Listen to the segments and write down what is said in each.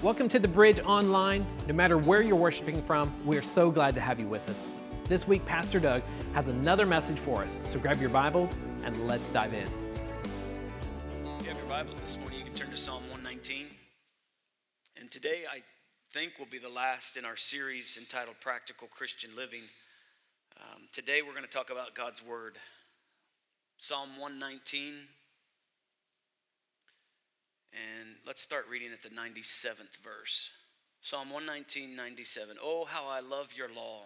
Welcome to the Bridge Online. No matter where you're worshiping from, we are so glad to have you with us. This week, Pastor Doug has another message for us. So grab your Bibles and let's dive in. If you have your Bibles this morning, you can turn to Psalm 119. And today, I think, will be the last in our series entitled Practical Christian Living. Um, today, we're going to talk about God's Word. Psalm 119. And let's start reading at the 97th verse. Psalm 119, 97. Oh, how I love your law.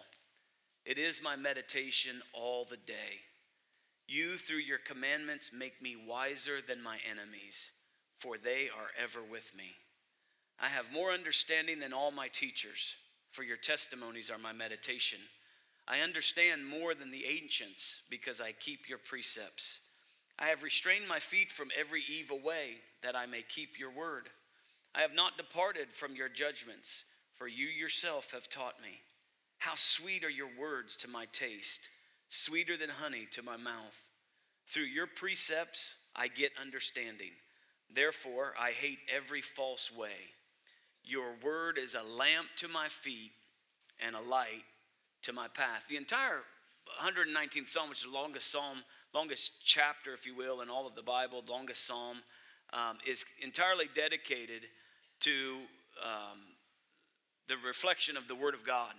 It is my meditation all the day. You, through your commandments, make me wiser than my enemies, for they are ever with me. I have more understanding than all my teachers, for your testimonies are my meditation. I understand more than the ancients, because I keep your precepts. I have restrained my feet from every evil way, that I may keep your word. I have not departed from your judgments, for you yourself have taught me. How sweet are your words to my taste, sweeter than honey to my mouth. Through your precepts I get understanding. Therefore, I hate every false way. Your word is a lamp to my feet and a light to my path. The entire 119th Psalm, which is the longest psalm longest chapter, if you will, in all of the Bible, longest psalm, um, is entirely dedicated to um, the reflection of the Word of God.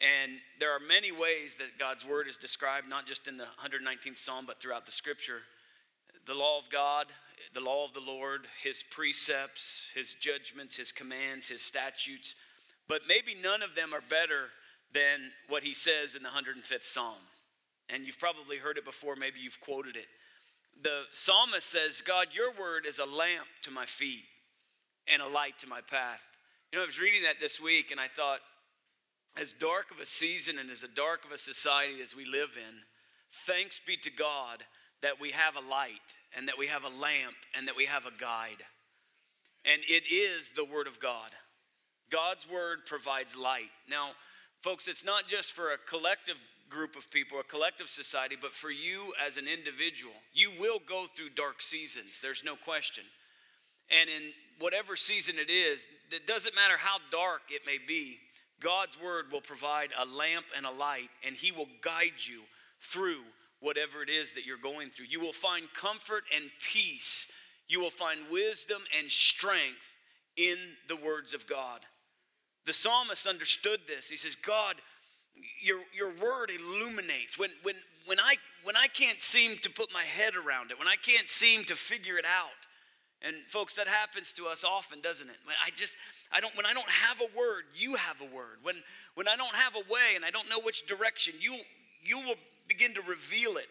And there are many ways that God's Word is described, not just in the 119th Psalm, but throughout the Scripture. The law of God, the law of the Lord, His precepts, His judgments, His commands, His statutes. But maybe none of them are better than what He says in the 105th Psalm and you've probably heard it before, maybe you've quoted it. The psalmist says, God, your word is a lamp to my feet and a light to my path. You know, I was reading that this week and I thought, as dark of a season and as dark of a society as we live in, thanks be to God that we have a light and that we have a lamp and that we have a guide. And it is the Word of God. God's Word provides light. Now, folks, it's not just for a collective group of people, a collective society, but for you as an individual. You will go through dark seasons, there's no question. And in whatever season it is, it doesn't matter how dark it may be, God's word will provide a lamp and a light, and He will guide you through whatever it is that you're going through. You will find comfort and peace. You will find wisdom and strength in the words of God. The psalmist understood this. He says, God, your, your word illuminates. When, when, when, I, when I can't seem to put my head around it, when I can't seem to figure it out, and folks, that happens to us often, doesn't it? When I just, I don't, when I don't have a word, you have a word. When, when I don't have a way and I don't know which direction, you, you will begin to reveal it.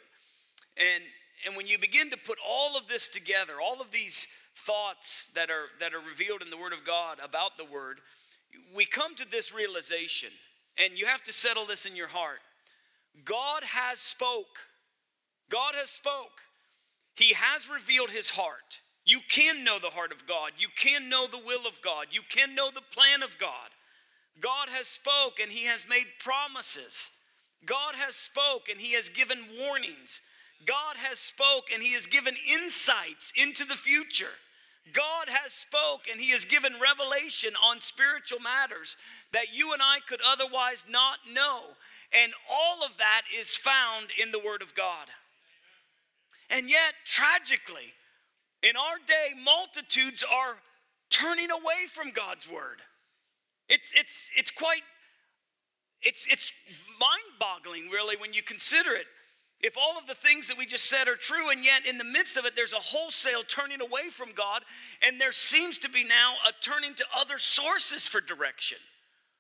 And, and when you begin to put all of this together, all of these thoughts that are, that are revealed in the Word of God about the Word, we come to this realization and you have to settle this in your heart. God has spoke. God has spoke. He has revealed his heart. You can know the heart of God. You can know the will of God. You can know the plan of God. God has spoke and he has made promises. God has spoke and he has given warnings. God has spoke and he has given insights into the future. God has spoke and he has given revelation on spiritual matters that you and I could otherwise not know. And all of that is found in the word of God. And yet, tragically, in our day, multitudes are turning away from God's word. It's, it's, it's quite, it's, it's mind-boggling, really, when you consider it if all of the things that we just said are true, and yet in the midst of it, there's a wholesale turning away from God, and there seems to be now a turning to other sources for direction,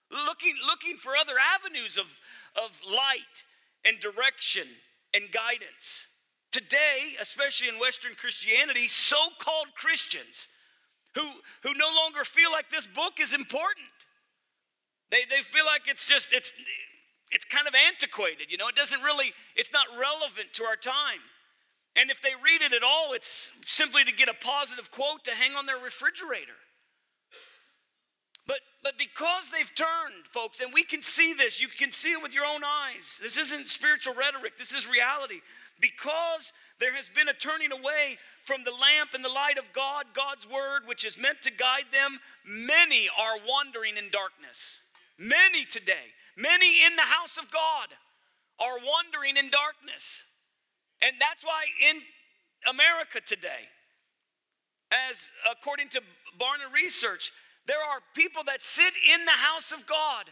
looking, looking for other avenues of, of light and direction and guidance. Today, especially in Western Christianity, so called Christians who, who no longer feel like this book is important. They, they feel like it's just, it's, it's kind of antiquated, you know, it doesn't really, it's not relevant to our time. And if they read it at all, it's simply to get a positive quote to hang on their refrigerator. But, but because they've turned, folks, and we can see this, you can see it with your own eyes. This isn't spiritual rhetoric, this is reality. because there has been a turning away from the lamp and the light of God, God's word, which is meant to guide them, many are wandering in darkness. Many today, many in the house of God are wandering in darkness. And that's why in America today, as according to Barna Research, there are people that sit in the house of God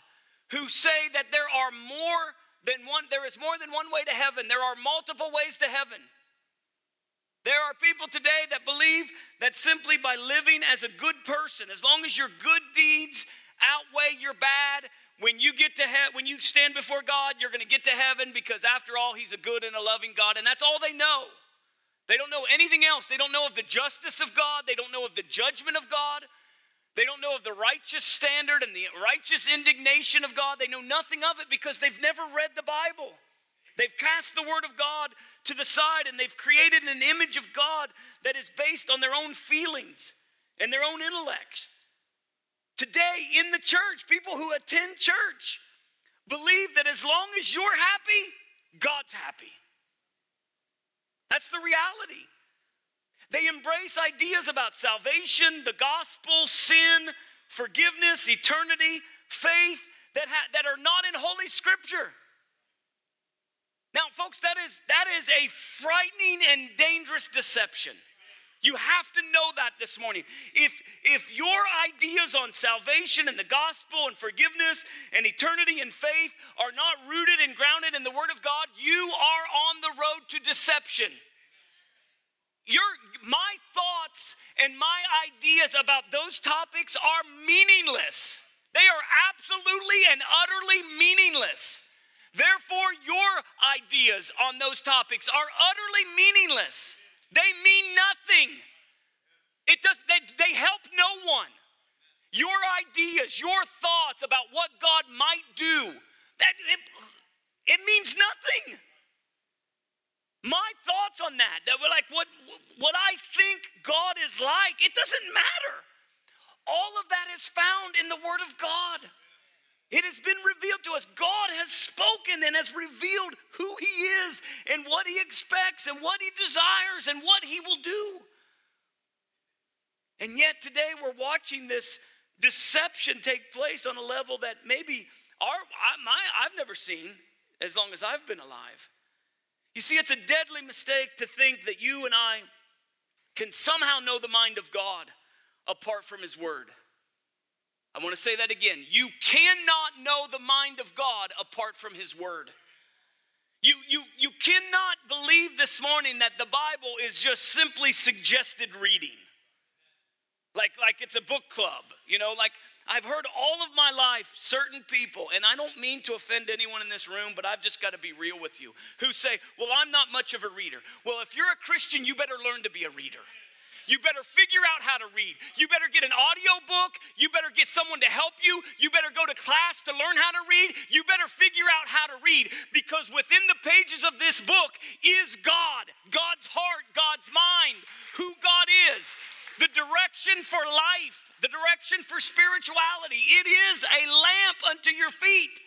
who say that there are more than one, there is more than one way to heaven. There are multiple ways to heaven. There are people today that believe that simply by living as a good person, as long as your good deeds outweigh your bad, when you get to heaven, when you stand before God, you're going to get to heaven because after all, He's a good and a loving God, and that's all they know. They don't know anything else. They don't know of the justice of God. They don't know of the judgment of God. They don't know of the righteous standard and the righteous indignation of God. They know nothing of it because they've never read the Bible. They've cast the Word of God to the side and they've created an image of God that is based on their own feelings and their own intellects. Today in the church, people who attend church believe that as long as you're happy, God's happy. That's the reality. They embrace ideas about salvation, the gospel, sin, forgiveness, eternity, faith that, ha- that are not in Holy Scripture. Now, folks, that is, that is a frightening and dangerous deception. You have to know that this morning. If, if your ideas on salvation and the gospel and forgiveness and eternity and faith are not rooted and grounded in the Word of God, you are on the road to deception. Your, my thoughts and my ideas about those topics are meaningless. They are absolutely and utterly meaningless. Therefore, your ideas on those topics are utterly meaningless. They mean nothing. It does they, they help no one. Your ideas, your thoughts about what God might do, that it, it means nothing. My thoughts on that, that were like what, what I think God is like, it doesn't matter. All of that is found in the Word of God. It has been revealed to us. God has spoken and has revealed who He is and what He expects and what He desires and what He will do. And yet today we're watching this deception take place on a level that maybe our, my, I've never seen as long as I've been alive. You see, it's a deadly mistake to think that you and I can somehow know the mind of God apart from His Word. I want to say that again. You cannot know the mind of God apart from His Word. You, you, you cannot believe this morning that the Bible is just simply suggested reading. Like, like it's a book club, you know, like I've heard all of my life certain people, and I don't mean to offend anyone in this room, but I've just got to be real with you, who say, Well, I'm not much of a reader. Well, if you're a Christian, you better learn to be a reader. You better figure out how to read. You better get an audio book. You better get someone to help you. You better go to class to learn how to read. You better figure out how to read because within the pages of this book is God, God's heart, God's mind, who God is, the direction for life the direction for spirituality. It is a lamp unto your feet,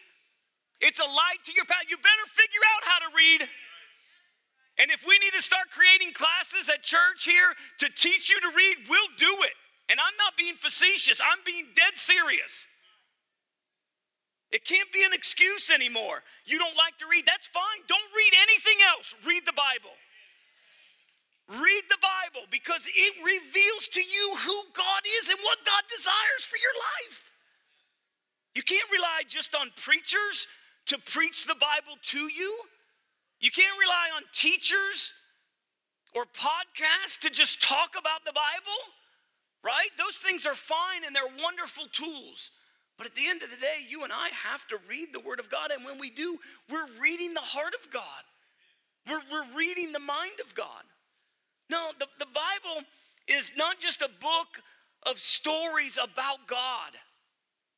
it's a light to your path. You better figure out how to read. And if we need to start creating classes at church here to teach you to read, we'll do it. And I'm not being facetious, I'm being dead serious. It can't be an excuse anymore. You don't like to read, that's fine. Don't read anything else, read the Bible. Read the Bible because it reveals to you who God is and what God desires for your life. You can't rely just on preachers to preach the Bible to you. You can't rely on teachers or podcasts to just talk about the Bible, right? Those things are fine and they're wonderful tools. But at the end of the day, you and I have to read the Word of God. And when we do, we're reading the heart of God, we're, we're reading the mind of God. No, the, the Bible is not just a book of stories about God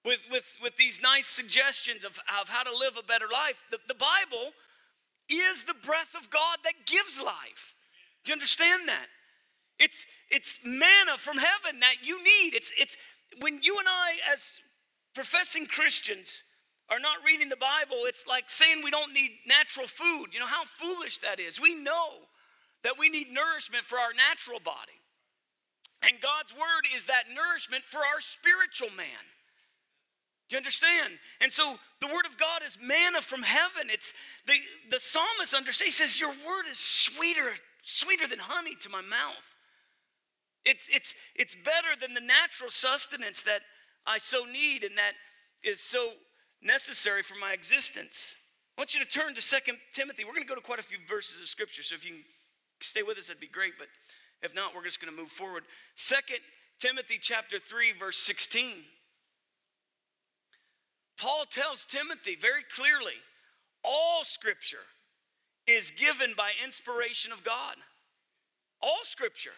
with, with, with these nice suggestions of, of how to live a better life. The, the Bible is the breath of God that gives life. Do you understand that? It's, it's manna from heaven that you need. It's, it's when you and I, as professing Christians, are not reading the Bible, it's like saying we don't need natural food. You know how foolish that is. We know that we need nourishment for our natural body. And God's word is that nourishment for our spiritual man. Do you understand? And so the word of God is manna from heaven. It's the, the psalmist understands. He says, Your word is sweeter, sweeter than honey to my mouth. It's, it's, it's better than the natural sustenance that I so need and that is so necessary for my existence. I want you to turn to Second Timothy. We're going to go to quite a few verses of scripture, so if you can stay with us, that'd be great. But if not, we're just going to move forward. Second Timothy chapter 3, verse 16. Paul tells Timothy very clearly all scripture is given by inspiration of God. All scripture.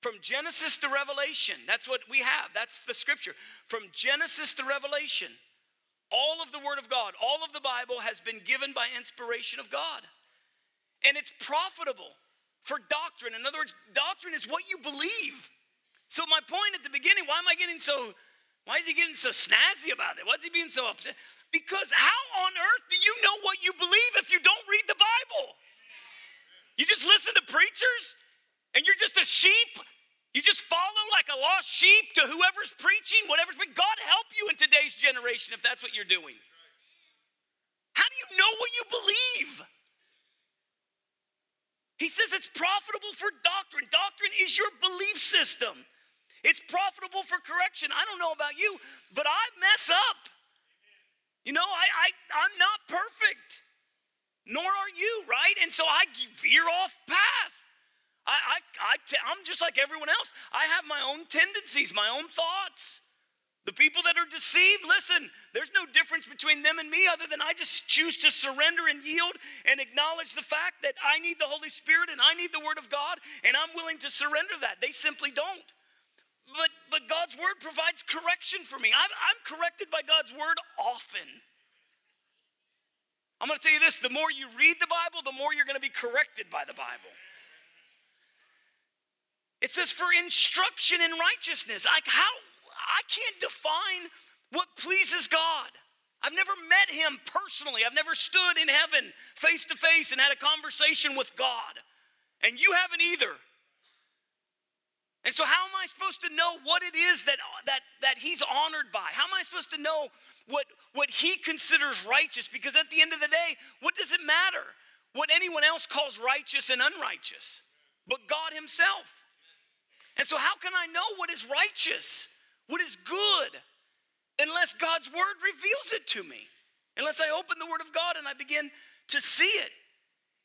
From Genesis to Revelation. That's what we have. That's the scripture. From Genesis to Revelation. All of the Word of God, all of the Bible has been given by inspiration of God. And it's profitable for doctrine. In other words, doctrine is what you believe. So, my point at the beginning why am I getting so, why is he getting so snazzy about it? Why is he being so upset? Because how on earth do you know what you believe if you don't read the Bible? You just listen to preachers and you're just a sheep. You just follow like a lost sheep to whoever's preaching, whatever's preaching. God help you in today's generation if that's what you're doing. How do you know what you believe? He says it's profitable for doctrine. Doctrine is your belief system. It's profitable for correction. I don't know about you, but I mess up. You know, I, I I'm not perfect, nor are you, right? And so I veer off path. I, I, I t- I'm just like everyone else. I have my own tendencies, my own thoughts. The people that are deceived, listen, there's no difference between them and me other than I just choose to surrender and yield and acknowledge the fact that I need the Holy Spirit and I need the Word of God, and I'm willing to surrender that. They simply don't. But, but God's Word provides correction for me. I'm, I'm corrected by God's Word often. I'm going to tell you this the more you read the Bible, the more you're going to be corrected by the Bible. It says for instruction in righteousness. Like how I can't define what pleases God. I've never met him personally. I've never stood in heaven face to face and had a conversation with God. And you haven't either. And so how am I supposed to know what it is that that that he's honored by? How am I supposed to know what what he considers righteous? Because at the end of the day, what does it matter what anyone else calls righteous and unrighteous? But God himself. And so how can I know what is righteous? what is good unless God's word reveals it to me, unless I open the word of God and I begin to see it.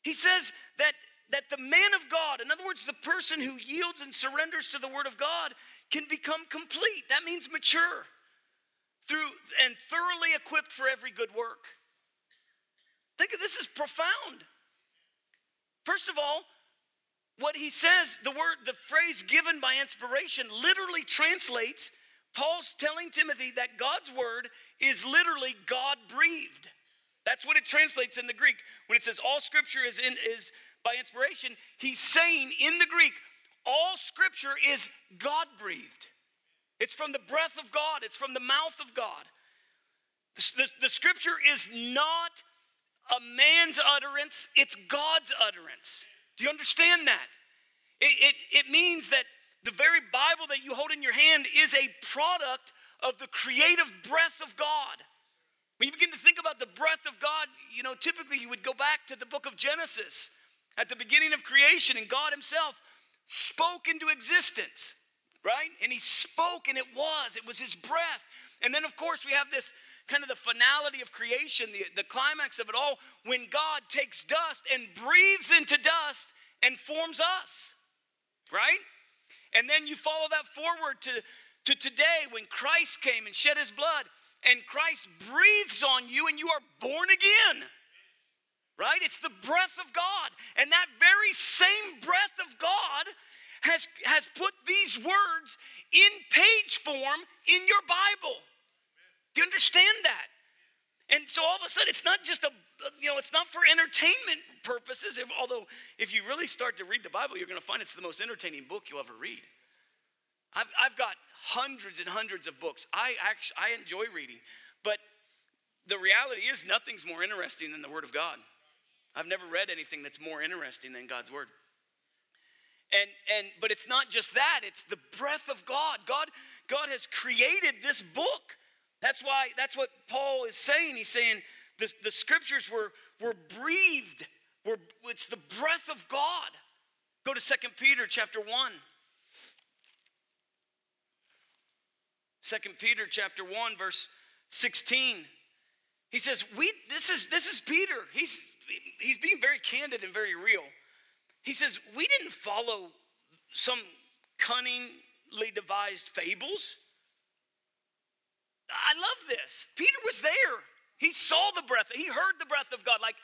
He says that that the man of God, in other words, the person who yields and surrenders to the word of God, can become complete. That means mature through and thoroughly equipped for every good work. Think of this is profound. First of all, what he says, the word, the phrase given by inspiration literally translates Paul's telling Timothy that God's word is literally God breathed. That's what it translates in the Greek. When it says all scripture is, in, is by inspiration, he's saying in the Greek, all scripture is God breathed. It's from the breath of God, it's from the mouth of God. The, the, the scripture is not a man's utterance, it's God's utterance. Do you understand that? It, it, it means that the very Bible that you hold in your hand is a product of the creative breath of God. When you begin to think about the breath of God, you know, typically you would go back to the book of Genesis at the beginning of creation, and God Himself spoke into existence, right? And He spoke, and it was, it was His breath. And then, of course, we have this kind of the finality of creation, the, the climax of it all, when God takes dust and breathes into dust and forms us, right? And then you follow that forward to, to today when Christ came and shed his blood, and Christ breathes on you, and you are born again. Right? It's the breath of God. And that very same breath of God has, has put these words in page form in your Bible. Do you understand that? And so all of a sudden, it's not just a, you know, it's not for entertainment purposes. If, although, if you really start to read the Bible, you're going to find it's the most entertaining book you'll ever read. I've, I've got hundreds and hundreds of books. I actually, I enjoy reading, but the reality is, nothing's more interesting than the Word of God. I've never read anything that's more interesting than God's Word. And, and but it's not just that, it's the breath of God. God, God has created this book. That's why, that's what Paul is saying. He's saying the, the scriptures were, were breathed. Were, it's the breath of God. Go to Second Peter chapter 1. 2 Peter chapter 1, verse 16. He says, We this is this is Peter. He's he's being very candid and very real. He says, We didn't follow some cunningly devised fables. I love this. Peter was there. He saw the breath, he heard the breath of God. Like,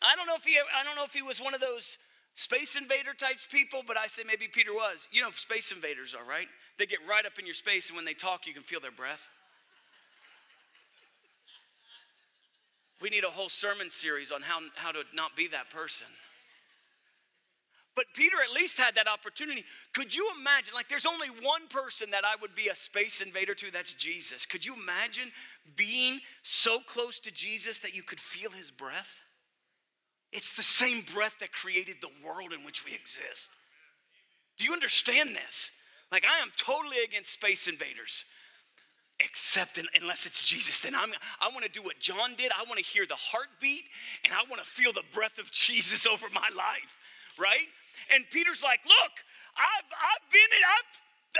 I don't know if he I don't know if he was one of those space invader types people, but I say maybe Peter was. You know, space invaders are, right? They get right up in your space, and when they talk, you can feel their breath. We need a whole sermon series on how, how to not be that person. But Peter at least had that opportunity. Could you imagine? Like, there's only one person that I would be a space invader to, that's Jesus. Could you imagine being so close to Jesus that you could feel his breath? It's the same breath that created the world in which we exist. Do you understand this? Like, I am totally against space invaders except unless it's Jesus. Then I'm, I want to do what John did. I want to hear the heartbeat and I want to feel the breath of Jesus over my life, right? And Peter's like, Look, I've, I've been, it. I've,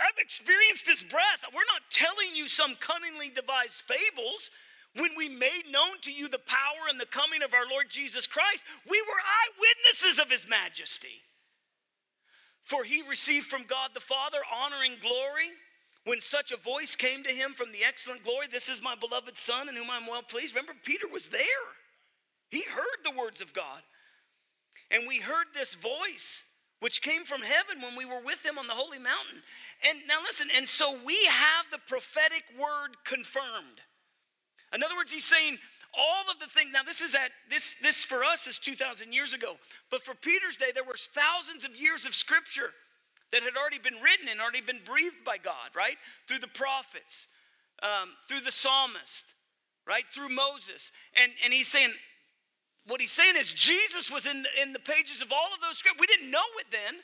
I've experienced his breath. We're not telling you some cunningly devised fables. When we made known to you the power and the coming of our Lord Jesus Christ, we were eyewitnesses of his majesty. For he received from God the Father honor and glory when such a voice came to him from the excellent glory, this is my beloved Son in whom I'm well pleased. Remember, Peter was there. He heard the words of God. And we heard this voice which came from heaven when we were with him on the holy mountain. And now listen, and so we have the prophetic word confirmed. In other words, he's saying all of the things. Now, this is at this this for us is 2,000 years ago, but for Peter's day, there were thousands of years of scripture that had already been written and already been breathed by God, right? Through the prophets, um, through the psalmist, right? Through Moses. And, and he's saying, what he's saying is Jesus was in the, in the pages of all of those scriptures. We didn't know it then.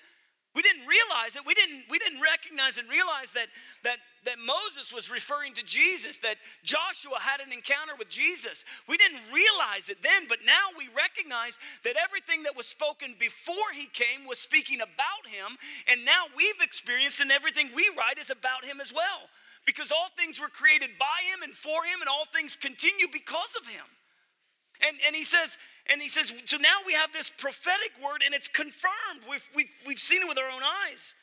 We didn't realize it. We didn't, we didn't recognize and realize that, that, that Moses was referring to Jesus, that Joshua had an encounter with Jesus. We didn't realize it then, but now we recognize that everything that was spoken before he came was speaking about him, and now we've experienced, and everything we write is about him as well. Because all things were created by him and for him, and all things continue because of him. And, and he says, and he says, so now we have this prophetic word and it's confirmed. We've, we've, we've seen it with our own eyes,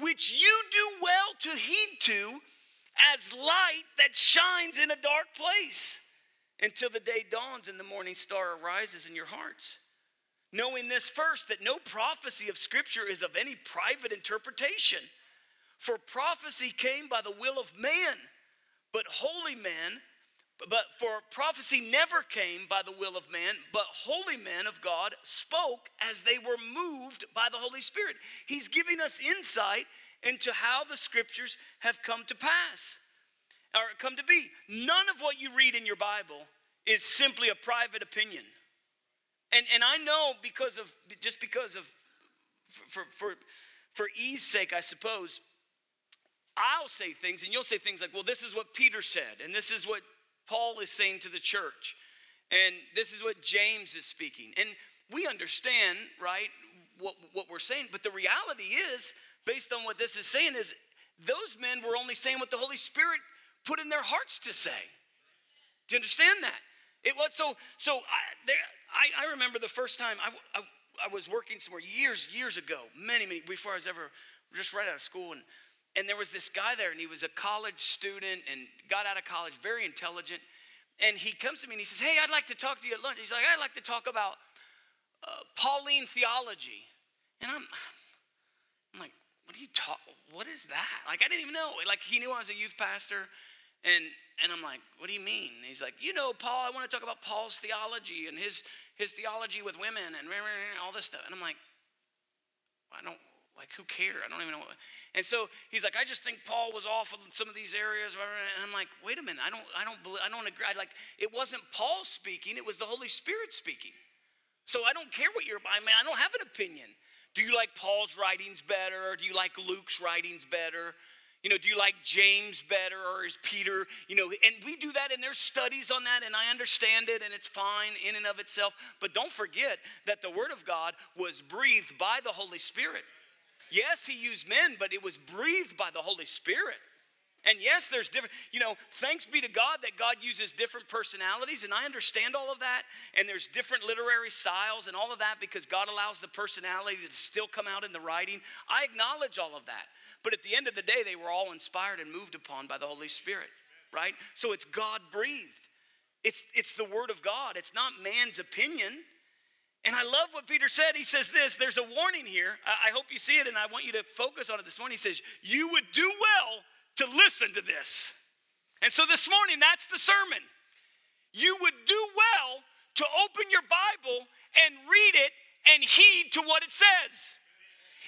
which you do well to heed to as light that shines in a dark place until the day dawns and the morning star arises in your hearts. Knowing this first, that no prophecy of Scripture is of any private interpretation. For prophecy came by the will of man, but holy men but for prophecy never came by the will of man, but holy men of God spoke as they were moved by the Holy Spirit. He's giving us insight into how the scriptures have come to pass or come to be. None of what you read in your Bible is simply a private opinion. And, and I know because of just because of for, for, for ease sake, I suppose, I'll say things and you'll say things like, well, this is what Peter said, and this is what Paul is saying to the church. And this is what James is speaking. And we understand, right, what, what we're saying. But the reality is, based on what this is saying, is those men were only saying what the Holy Spirit put in their hearts to say. Do you understand that? It was so. So I, there, I, I remember the first time I, I, I was working somewhere years, years ago, many, many before I was ever just right out of school, and and there was this guy there, and he was a college student and got out of college, very intelligent. And he comes to me and he says, Hey, I'd like to talk to you at lunch. He's like, I'd like to talk about uh, Pauline theology. And I'm, I'm like, What do you talk? What is that? Like, I didn't even know. Like, he knew I was a youth pastor. And, and I'm like, What do you mean? And he's like, You know, Paul, I want to talk about Paul's theology and his, his theology with women and all this stuff. And I'm like, I don't, like, who cares? I don't even know. What. And so he's like, I just think Paul was off in some of these areas. And I'm like, wait a minute, I don't, I don't believe, I don't agree. I like, it wasn't Paul speaking, it was the Holy Spirit speaking. So I don't care what you're, I mean, I don't have an opinion. Do you like Paul's writings better? Or do you like Luke's writings better? You know, do you like James better or is Peter? You know, and we do that and there's studies on that and I understand it and it's fine in and of itself. But don't forget that the Word of God was breathed by the Holy Spirit. Yes, He used men, but it was breathed by the Holy Spirit. And yes, there's different, you know, thanks be to God that God uses different personalities, and I understand all of that. And there's different literary styles and all of that because God allows the personality to still come out in the writing. I acknowledge all of that. But at the end of the day, they were all inspired and moved upon by the Holy Spirit, right? So it's God breathed. It's, it's the Word of God, it's not man's opinion. And I love what Peter said. He says this there's a warning here. I, hope you see it, and I want you to focus on it this morning. He says, You would do well to listen to this. And so this morning, that's the sermon. You would do well to open your Bible and read it and heed to what it says.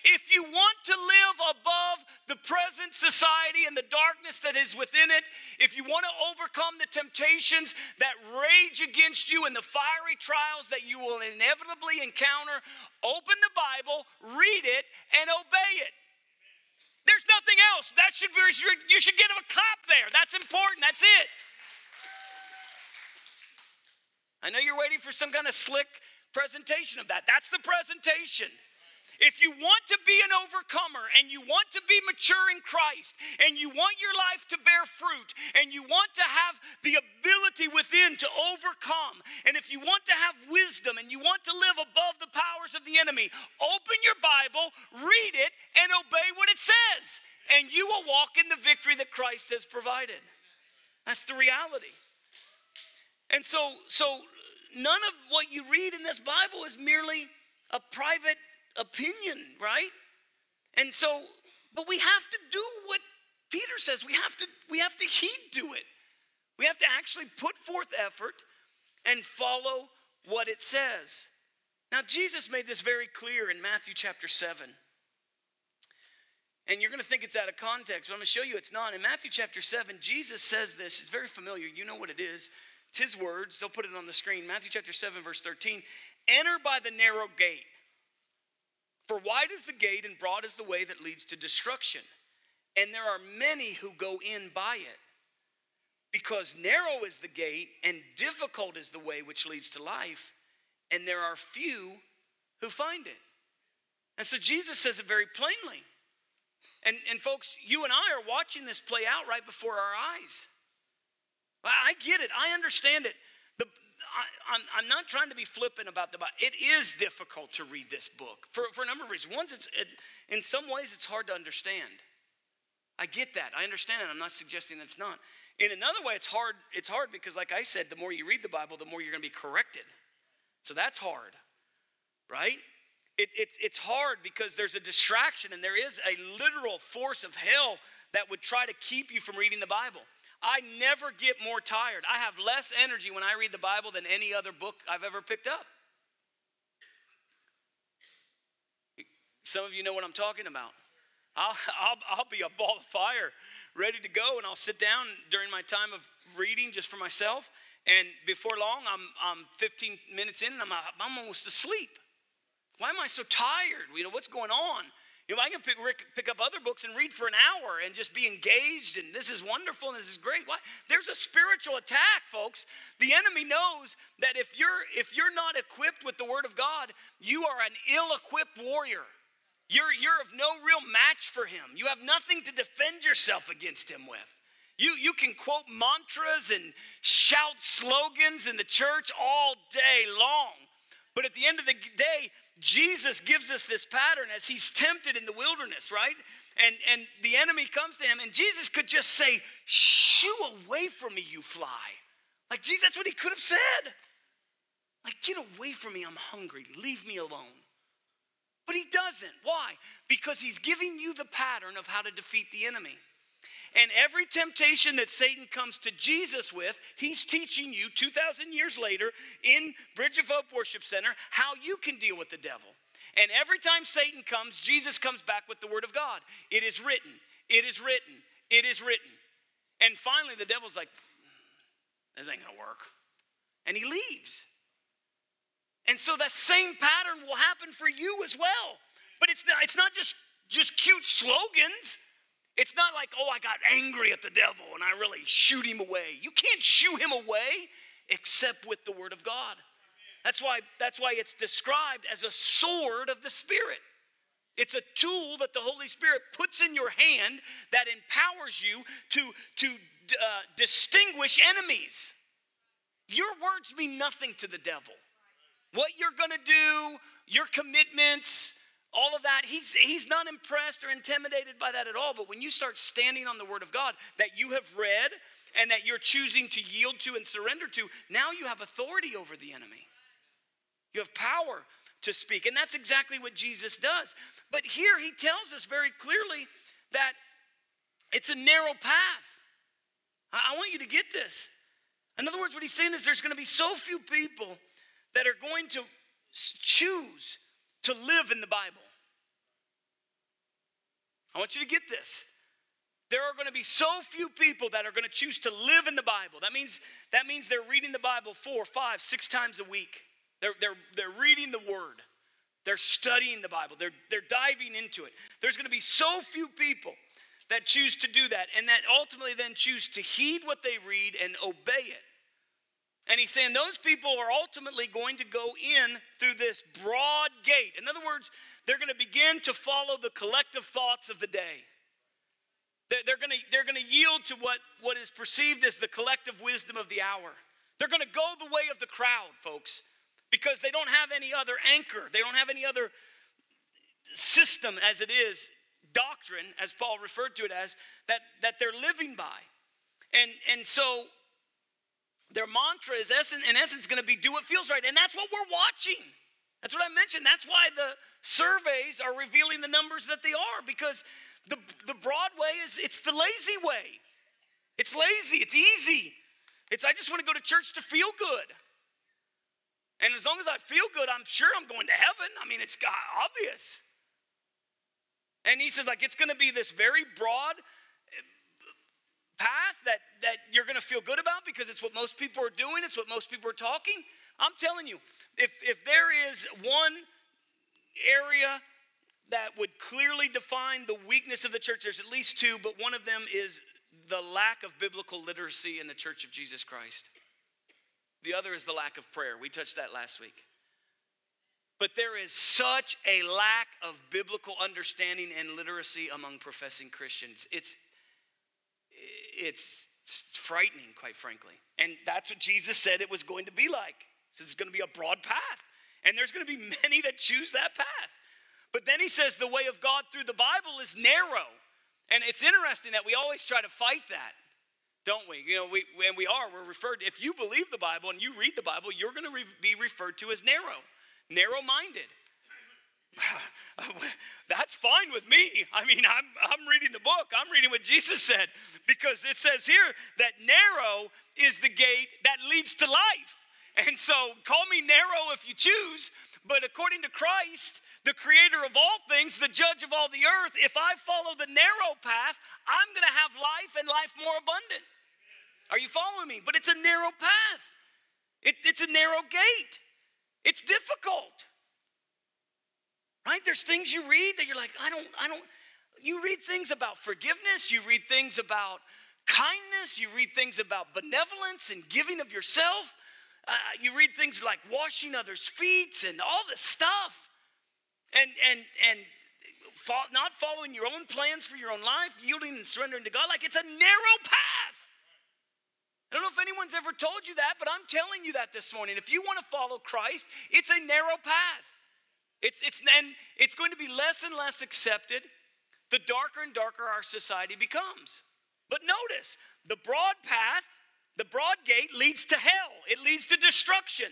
If you want to live above the present society and the darkness that is within it, if you want to overcome the temptations that rage against you and the fiery trials that you will inevitably encounter, open the Bible, read it, and obey it. There's nothing else. That should be, you should get a clap there. That's important. That's it. I know you're waiting for some kind of slick presentation of that. That's the presentation. If you want to be an overcomer and you want to be mature in Christ and you want your life to bear fruit and you want to have the ability within to overcome, and if you want to have wisdom and you want to live above the powers of the enemy, open your Bible, read it, and obey what it says, and you will walk in the victory that Christ has provided. That's the reality. And so, so none of what you read in this Bible is merely a private opinion, right? And so, but we have to do what Peter says. We have to, we have to heed to it. We have to actually put forth effort and follow what it says. Now, Jesus made this very clear in Matthew chapter 7. And you're going to think it's out of context, but I'm going to show you it's not. In Matthew chapter 7, Jesus says this. It's very familiar. You know what it is. It's his words. They'll put it on the screen. Matthew chapter 7, verse 13. Enter by the narrow gate. For wide is the gate and broad is the way that leads to destruction, and there are many who go in by it. Because narrow is the gate and difficult is the way which leads to life, and there are few who find it. And so Jesus says it very plainly. And, and folks, you and I are watching this play out right before our eyes. I get it, I understand it. The, I, am not trying to be flippant about the Bible. It is difficult to read this book for, for a number of reasons. One, it's, it, in some ways, it's hard to understand. I get that. I understand it. I'm not suggesting it's not. In another way, it's hard. It's hard because, like I said, the more you read the Bible, the more you're going to be corrected. So that's hard, right? It, it's, it's hard because there's a distraction and there is a literal force of hell that would try to keep you from reading the Bible. I never get more tired. I have less energy when I read the Bible than any other book I've ever picked up. Some of you know what I'm talking about. I'll, I'll, I'll be a ball of fire ready to go, and I'll sit down during my time of reading just for myself. And before long, I'm, I'm 15 minutes in, and I'm, I'm almost asleep. Why am I so tired? You know, what's going on? You know, I can pick, pick up other books and read for an hour and just be engaged, and this is wonderful and this is great. Why? There's a spiritual attack, folks. The enemy knows that if you're if you're not equipped with the Word of God, you are an ill-equipped warrior. You're you're of no real match for him. You have nothing to defend yourself against him with. You, you can quote mantras and shout slogans in the church all day long. But at the end of the day, Jesus gives us this pattern as he's tempted in the wilderness, right? And, and the enemy comes to him, and Jesus could just say, Shoo away from me, you fly. Like, Jesus, that's what he could have said. Like, get away from me, I'm hungry, leave me alone. But he doesn't. Why? Because he's giving you the pattern of how to defeat the enemy. And every temptation that Satan comes to Jesus with, he's teaching you 2,000 years later in Bridge of Hope Worship Center how you can deal with the devil. And every time Satan comes, Jesus comes back with the word of God. It is written, it is written, it is written. And finally, the devil's like, this ain't gonna work. And he leaves. And so that same pattern will happen for you as well. But it's not, it's not just, just cute slogans. It's not like, oh, I got angry at the devil and I really shoot him away. You can't shoot him away except with the word of God. That's why, that's why it's described as a sword of the Spirit. It's a tool that the Holy Spirit puts in your hand that empowers you to, to uh, distinguish enemies. Your words mean nothing to the devil. What you're going to do, your commitments, all of that, he's, he's not impressed or intimidated by that at all. But when you start standing on the Word of God that you have read and that you're choosing to yield to and surrender to, now you have authority over the enemy. You have power to speak. And that's exactly what Jesus does. But here he tells us very clearly that it's a narrow path. I, want you to get this. In other words, what he's saying is there's going to be so few people that are going to choose to live in the Bible. I want you to get this. There are going to be so few people that are going to choose to live in the Bible. That means, that means they're reading the Bible four, five, six times a week. They're, they're, they're reading the Word. They're studying the Bible. They're, they're diving into it. There's going to be so few people that choose to do that and that ultimately then choose to heed what they read and obey it. And he's saying those people are ultimately going to go in through this broad gate. In other words, they're going to begin to follow the collective thoughts of the day. They're going to, they're going to yield to what, what is perceived as the collective wisdom of the hour. They're going to go the way of the crowd, folks, because they don't have any other anchor. They don't have any other system as it is, doctrine, as Paul referred to it as, that, that they're living by. And, and so their mantra is in essence going to be do what feels right. And that's what we're watching. That's what I mentioned. That's why the surveys are revealing the numbers that they are because the, the broad way is it's the lazy way. It's lazy, it's easy. It's I just want to go to church to feel good. And as long as I feel good, I'm sure I'm going to heaven. I mean, it's obvious. And he says, like, it's going to be this very broad eh, path that, that you're going to feel good about because it's what most people are doing, it's what most people are talking. I'm telling you, if, if there is one area that would clearly define the weakness of the church, there's at least two, but one of them is the lack of biblical literacy in the church of Jesus Christ. The other is the lack of prayer. We touched that last week. But there is such a lack of biblical understanding and literacy among professing Christians. It's it's, it's frightening, quite frankly. And that's what Jesus said it was going to be like. He it's going to be a broad path. And there's going to be many that choose that path. But then he says the way of God through the Bible is narrow. And it's interesting that we always try to fight that, don't we? You know, we, and we are. We're referred, if you believe the Bible and you read the Bible, you're going to re- be referred to as narrow, narrow minded. That's fine with me. I mean, I'm, I'm reading the book, I'm reading what Jesus said, because it says here that narrow is the gate that leads to life. And so call me narrow if you choose, but according to Christ, the creator of all things, the judge of all the earth, if I follow the narrow path, I'm going to have life and life more abundant. Are you following me? But it's a narrow path, it, it's a narrow gate, it's difficult. Right? There's things you read that you're like, I don't, I don't. You read things about forgiveness, you read things about kindness, you read things about benevolence and giving of yourself. Uh, you read things like washing others' feet and all this stuff. And and and not following your own plans for your own life, yielding and surrendering to God, like it's a narrow path. I don't know if anyone's ever told you that, but I'm telling you that this morning. If you want to follow Christ, it's a narrow path. It's, it's, and it's going to be less and less accepted the darker and darker our society becomes. But notice the broad path, the broad gate leads to hell, it leads to destruction.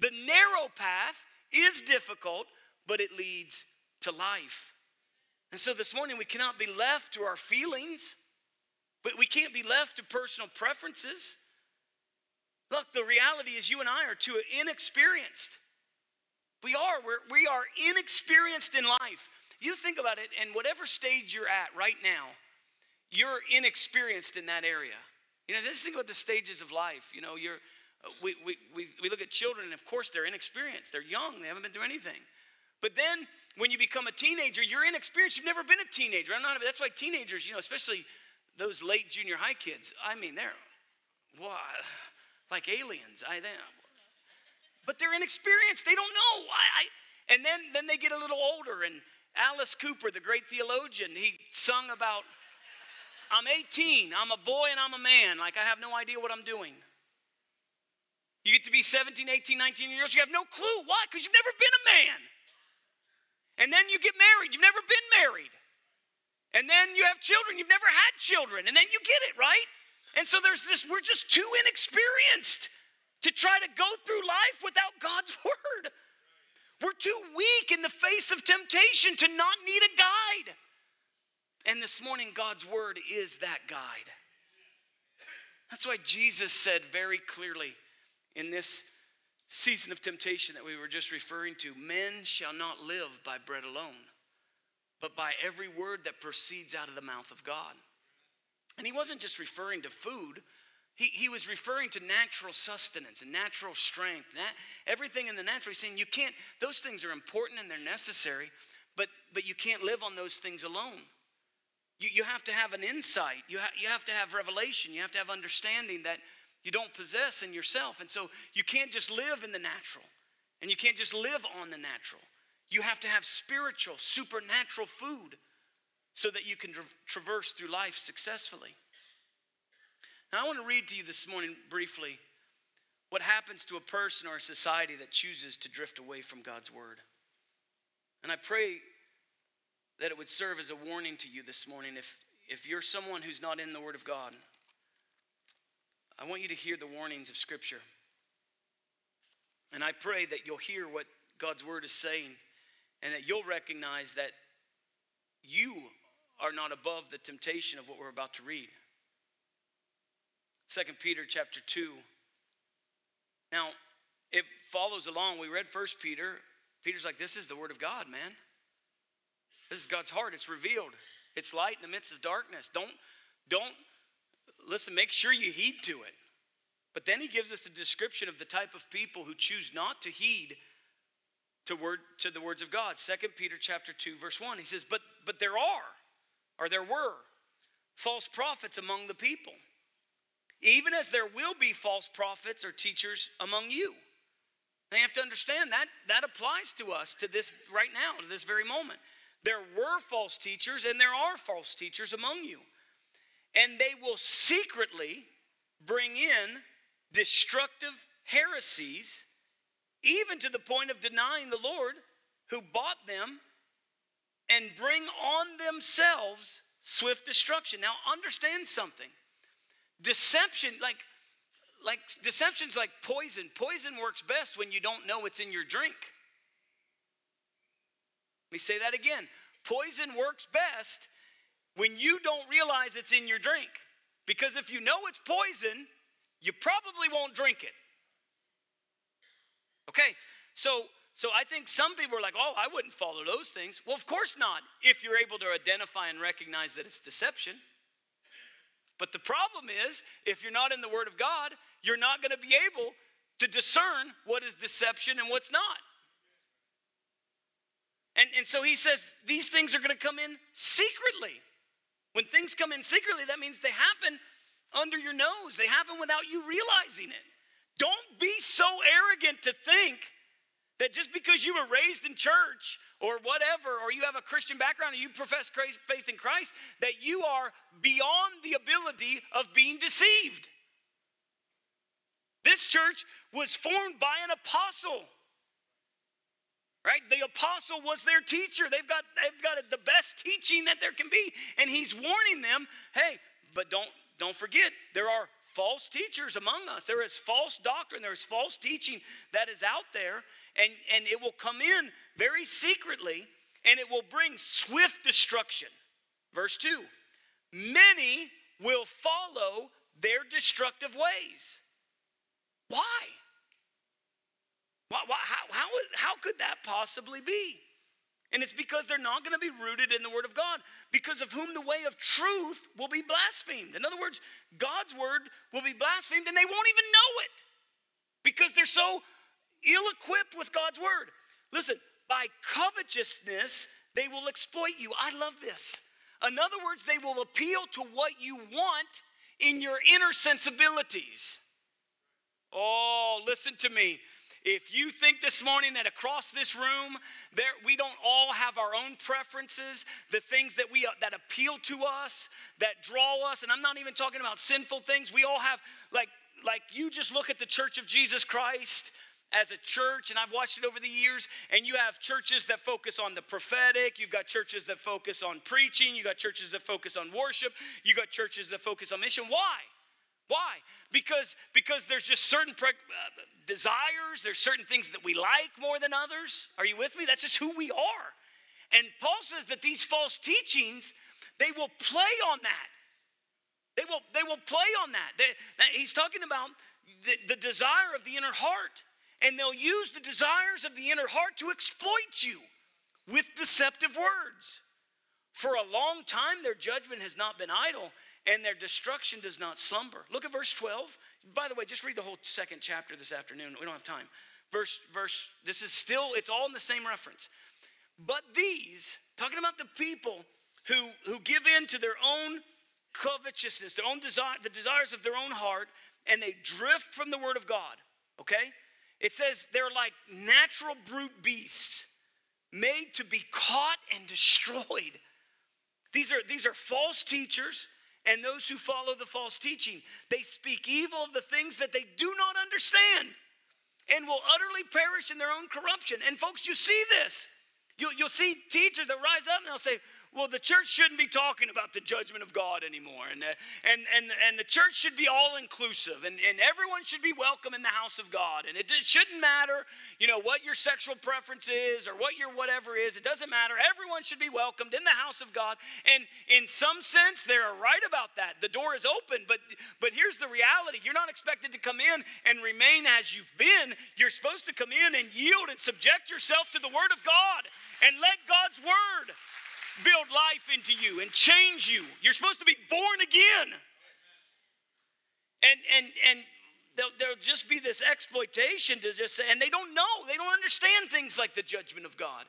The narrow path is difficult, but it leads to life. And so this morning we cannot be left to our feelings, but we can't be left to personal preferences. Look, the reality is you and I are too inexperienced We are. We're, we are inexperienced in life. You think about it, and whatever stage you're at right now, you're inexperienced in that area. You know, just think about the stages of life. You know, you're, uh, we, we, we, we look at children, and of course, they're inexperienced. They're young, they haven't been through anything. But then when you become a teenager, you're inexperienced. You've never been a teenager. I'm not, that's why teenagers, you know, especially those late junior high kids, I mean, they're well, like aliens. I, they, but they're inexperienced. They don't know. I, I, and then, then they get a little older, and Alice Cooper, the great theologian, he sung about, I'm 18, I'm a boy and I'm a man. Like I have no idea what I'm doing. You get to be 17, 18, 19 years, you have no clue. Why? Because you've never been a man. And then you get married, you've never been married. And then you have children, you've never had children. And then you get it, right? And so there's this, we're just too inexperienced to try to go through life without God's word. We're too weak in the face of temptation to not need a guide. And this morning, God's word is that guide. That's why Jesus said very clearly in this season of temptation that we were just referring to men shall not live by bread alone, but by every word that proceeds out of the mouth of God. And he wasn't just referring to food, he, he was referring to natural sustenance and natural strength, that, everything in the natural. He's saying you can't, those things are important and they're necessary, but, but you can't live on those things alone. You, you have to have an insight, you, ha, you have to have revelation, you have to have understanding that you don't possess in yourself. And so you can't just live in the natural, and you can't just live on the natural. You have to have spiritual, supernatural food so that you can tra- traverse through life successfully. Now, I want to read to you this morning briefly what happens to a person or a society that chooses to drift away from God's word. And I pray that it would serve as a warning to you this morning if, if you're someone who's not in the word of God. I want you to hear the warnings of Scripture. And I pray that you'll hear what God's word is saying and that you'll recognize that you are not above the temptation of what we're about to read. Second Peter chapter 2. Now, it follows along. We read First Peter. Peter's like, this is the word of God, man. This is God's heart. It's revealed. It's light in the midst of darkness. Don't, don't, listen, make sure you heed to it. But then he gives us a description of the type of people who choose not to heed to word to the words of God. Second Peter chapter 2, verse 1. He says, But but there are, or there were, false prophets among the people even as there will be false prophets or teachers among you. They have to understand that that applies to us to this right now, to this very moment. There were false teachers and there are false teachers among you. And they will secretly bring in destructive heresies, even to the point of denying the Lord who bought them, and bring on themselves swift destruction. Now, understand something. Deception, like, like deception's like poison. Poison works best when you don't know it's in your drink. Let me say that again. Poison works best when you don't realize it's in your drink. Because if you know it's poison, you probably won't drink it. Okay, so so I think some people are like, oh, I wouldn't follow those things. Well, of course not, if you're able to identify and recognize that it's deception. But the problem is, if you're not in the Word of God, you're not going to be able to discern what is deception and what's not. And, and so he says these things are going to come in secretly. When things come in secretly, that means they happen under your nose, they happen without you realizing it. Don't be so arrogant to think that just because you were raised in church or whatever, or you have a Christian background and you profess faith in Christ, that you are beyond the ability of being deceived. This church was formed by an apostle. Right? The apostle was their teacher. They've got, they've got the best teaching that there can be. And he's warning them, hey, but don't, don't forget, there are false teachers among us. There is false doctrine, there is false teaching that is out there, and, and it will come in very secretly and it will bring swift destruction. Verse 2 Many will follow their destructive ways. Why? Why, why, how, how, how could that possibly be? And it's because they're not going to be rooted in the Word of God, because of whom the way of truth will be blasphemed. In other words, God's Word will be blasphemed and they won't even know it because they're so ill equipped with God's Word. Listen, by covetousness, they will exploit you. I love this. In other words, they will appeal to what you want in your inner sensibilities. Oh, listen to me. If you think this morning that across this room there we don't all have our own preferences, the things that we uh, that appeal to us, that draw us, and I'm not even talking about sinful things. We all have like like you just look at the church of Jesus Christ as a church, and I've watched it over the years, and you have churches that focus on the prophetic, you've got churches that focus on preaching, you've got churches that focus on worship, you've got churches that focus on mission. Why? Why? Because because there's just certain pre- uh, desires, there's certain things that we like more than others. Are you with me? That's just who we are. And Paul says that these false teachings, they will play on that. They will, they will play on that. They, he's talking about the, the desire of the inner heart. And they'll use the desires of the inner heart to exploit you with deceptive words. For a long time, their judgment has not been idle, and their destruction does not slumber. Look at verse 12. By the way, just read the whole second chapter this afternoon. We don't have time. Verse, verse, this is still, it's all in the same reference. But these, talking about the people who, who give in to their own covetousness, their own desire, the desires of their own heart, and they drift from the word of God. Okay? It says they're like natural brute beasts made to be caught and destroyed. These are, these are false teachers and those who follow the false teaching. They speak evil of the things that they do not understand and will utterly perish in their own corruption. And folks, you see this. You'll, you'll see teachers that rise up and they'll say, well, the church shouldn't be talking about the judgment of God anymore. And, uh, and, and, and the church should be all inclusive. And, and everyone should be welcome in the house of God. And it, it shouldn't matter, you know, what your sexual preference is or what your whatever is. It doesn't matter. Everyone should be welcomed in the house of God. And in some sense, they're right about that. The door is open. But, but here's the reality you're not expected to come in and remain as you've been. You're supposed to come in and yield and subject yourself to the Word of God and let God's Word build life into you and change you. You're supposed to be born again. And and and there'll, just be this exploitation to just say, and they don't know, they don't understand things like the judgment of God.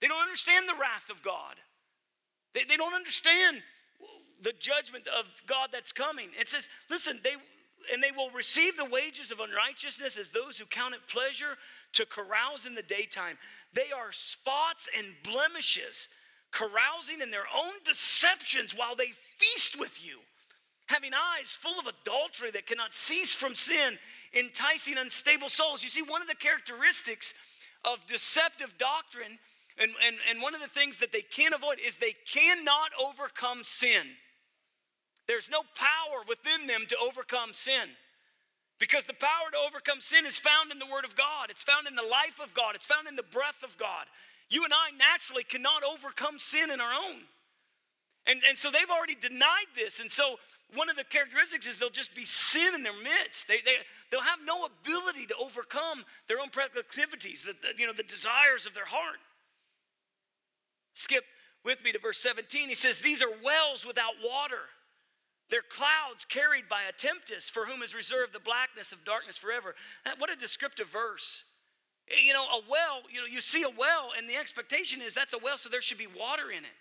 They don't understand the wrath of God. They, they don't understand the judgment of God that's coming. It says, listen, they and they will receive the wages of unrighteousness as those who count it pleasure to carouse in the daytime. They are spots and blemishes carousing in their own deceptions while they feast with you, having eyes full of adultery that cannot cease from sin, enticing unstable souls. You see, one of the characteristics of deceptive doctrine, and, and, and one of the things that they can't avoid, is they cannot overcome sin. There's no power within them to overcome sin. Because the power to overcome sin is found in the Word of God. It's found in the life of God. It's found in the breath of God. You and I naturally cannot overcome sin in our own. And, and so they've already denied this. And so one of the characteristics is they'll just be sin in their midst. They, they, they'll have no ability to overcome their own proclivities, the, the, you know, the desires of their heart. Skip with me to verse 17. He says, These are wells without water. They're clouds carried by a tempest, for whom is reserved the blackness of darkness forever. That, what a descriptive verse. You know, a well, you know, you see a well, and the expectation is that's a well, so there should be water in it.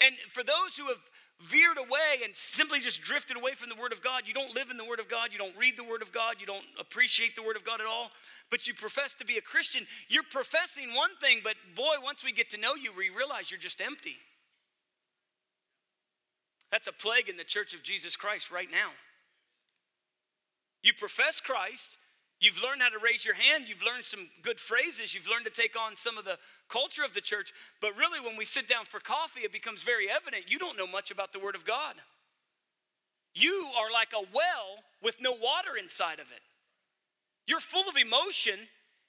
And for those who have veered away and simply just drifted away from the Word of God, you don't live in the Word of God, you don't read the Word of God, you don't appreciate the Word of God at all, but you profess to be a Christian, you're professing one thing, but boy, once we get to know you, we realize you're just empty. That's a plague in the church of Jesus Christ right now. You profess Christ, You've learned how to raise your hand. You've learned some good phrases. You've learned to take on some of the culture of the church. But really, when we sit down for coffee, it becomes very evident you don't know much about the Word of God. You are like a well with no water inside of it. You're full of emotion,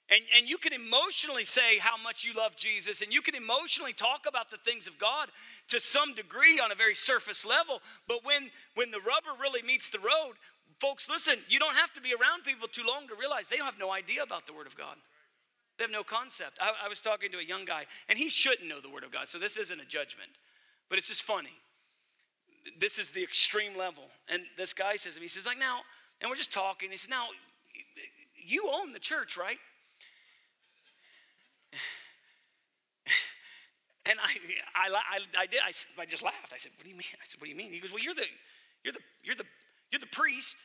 and, and you can emotionally say how much you love Jesus, and you can emotionally talk about the things of God to some degree on a very surface level. But when, when the rubber really meets the road, Folks, listen, you don't have to be around people too long to realize they have no idea about the Word of God. They have no concept. I, I was talking to a young guy, and he shouldn't know the Word of God, so this isn't a judgment, but it's just funny. This is the extreme level. And this guy says to me, he says, like, now, and we're just talking. He says, now, you own the church, right? And I, I, I, I did. I, I just laughed. I said, "What do you mean?" I said, "What do you mean?" He goes, "Well, you're the, you're the, you're the, you're the priest.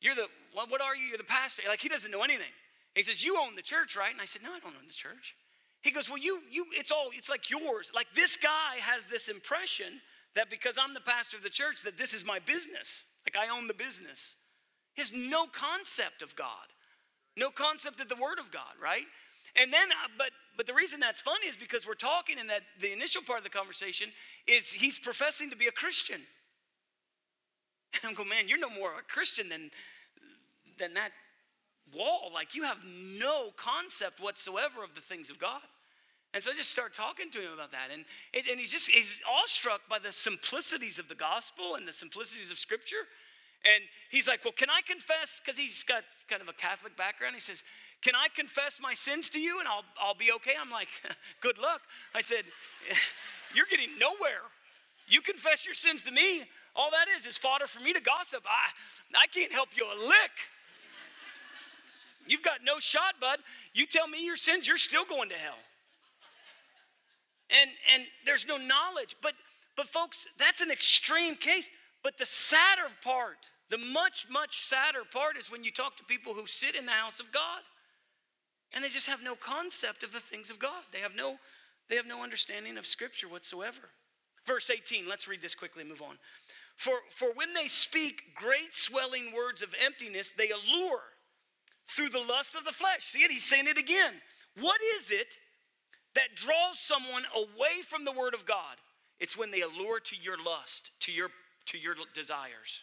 You're the what, are you? You're the pastor. Like he doesn't know anything." He says, "You own the church, right?" And I said, "No, I don't own the church." He goes, "Well, you, you, it's all, it's like yours. Like this guy has this impression that because I'm the pastor of the church, that this is my business. Like I own the business. He has no concept of God, no concept of the Word of God, right? And then, uh, but but the reason that's funny is because we're talking, and that the initial part of the conversation is he's professing to be a Christian. And I'm going, man, you're no more a Christian than than that wall. Like you have no concept whatsoever of the things of God. And so I just start talking to him about that. And, and he's just he's awestruck by the simplicities of the gospel and the simplicities of scripture. And he's like, Well, can I confess? Because he's got kind of a Catholic background. He says, Can I confess my sins to you and I'll, I'll be okay? I'm like, Good luck. I said, You're getting nowhere. You confess your sins to me. All that is is fodder for me to gossip. I, I can't help you a lick. You've got no shot, bud. You tell me your sins, you're still going to hell. And and there's no knowledge. But but folks, that's an extreme case. But the sadder part, the much, much sadder part is when you talk to people who sit in the house of God and they just have no concept of the things of God. They have no, they have no understanding of Scripture whatsoever. Verse 18, let's read this quickly and move on. For, for when they speak great swelling words of emptiness, they allure through the lust of the flesh. See it? He's saying it again. What is it that draws someone away from the Word of God? It's when they allure to your lust, to your to your desires.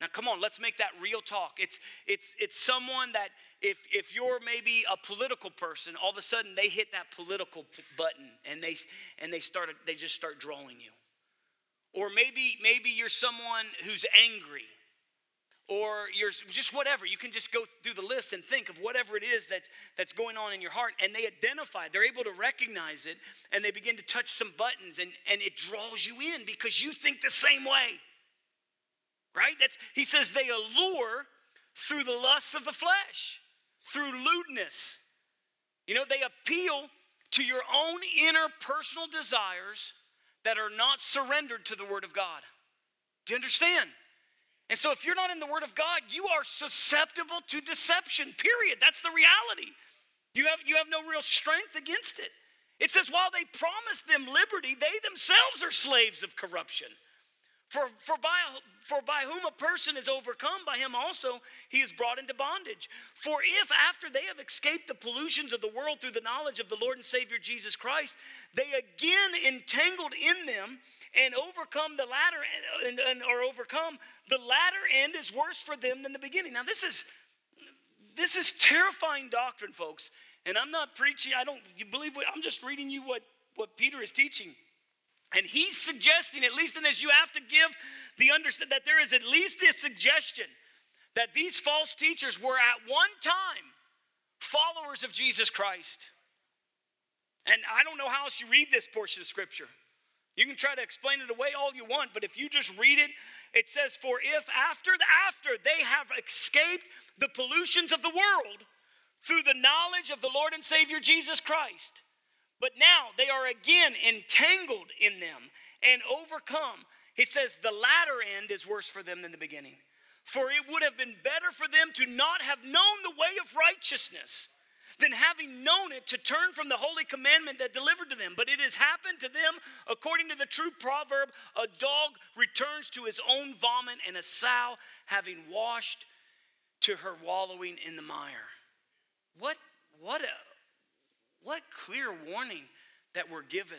Now come on, let's make that real talk. It's it's it's someone that if if you're maybe a political person, all of a sudden they hit that political button and they and they start they just start drawing you. Or maybe maybe you're someone who's angry or you're just whatever. You can just go through the list and think of whatever it is that's, that's going on in your heart. And they identify, they're able to recognize it, and they begin to touch some buttons, and, and it draws you in because you think the same way. Right? That's he says they allure through the lust of the flesh, through lewdness. You know, they appeal to your own inner personal desires that are not surrendered to the Word of God. Do you understand? And so, if you're not in the Word of God, you are susceptible to deception, period. That's the reality. You have, you have no real strength against it. It says, while they promise them liberty, they themselves are slaves of corruption. For, for, by, for by whom a person is overcome, by him also he is brought into bondage. For if after they have escaped the pollutions of the world through the knowledge of the Lord and Savior Jesus Christ, they again entangled in them and overcome the latter and, and are overcome, the latter end is worse for them than the beginning. Now this is this is terrifying doctrine, folks. And I'm not preaching, I don't you believe what I'm just reading you what, what Peter is teaching. And he's suggesting, at least in this, you have to give the understand that there is at least this suggestion that these false teachers were at one time followers of Jesus Christ. And I don't know how else you read this portion of scripture. You can try to explain it away all you want, but if you just read it, it says, For if after after they have escaped the pollutions of the world through the knowledge of the Lord and Savior Jesus Christ, but now they are again entangled in them and overcome. He says the latter end is worse for them than the beginning. For it would have been better for them to not have known the way of righteousness than having known it to turn from the holy commandment that delivered to them. But it has happened to them according to the true proverb a dog returns to his own vomit, and a sow, having washed to her wallowing in the mire. What, what a what clear warning that we're given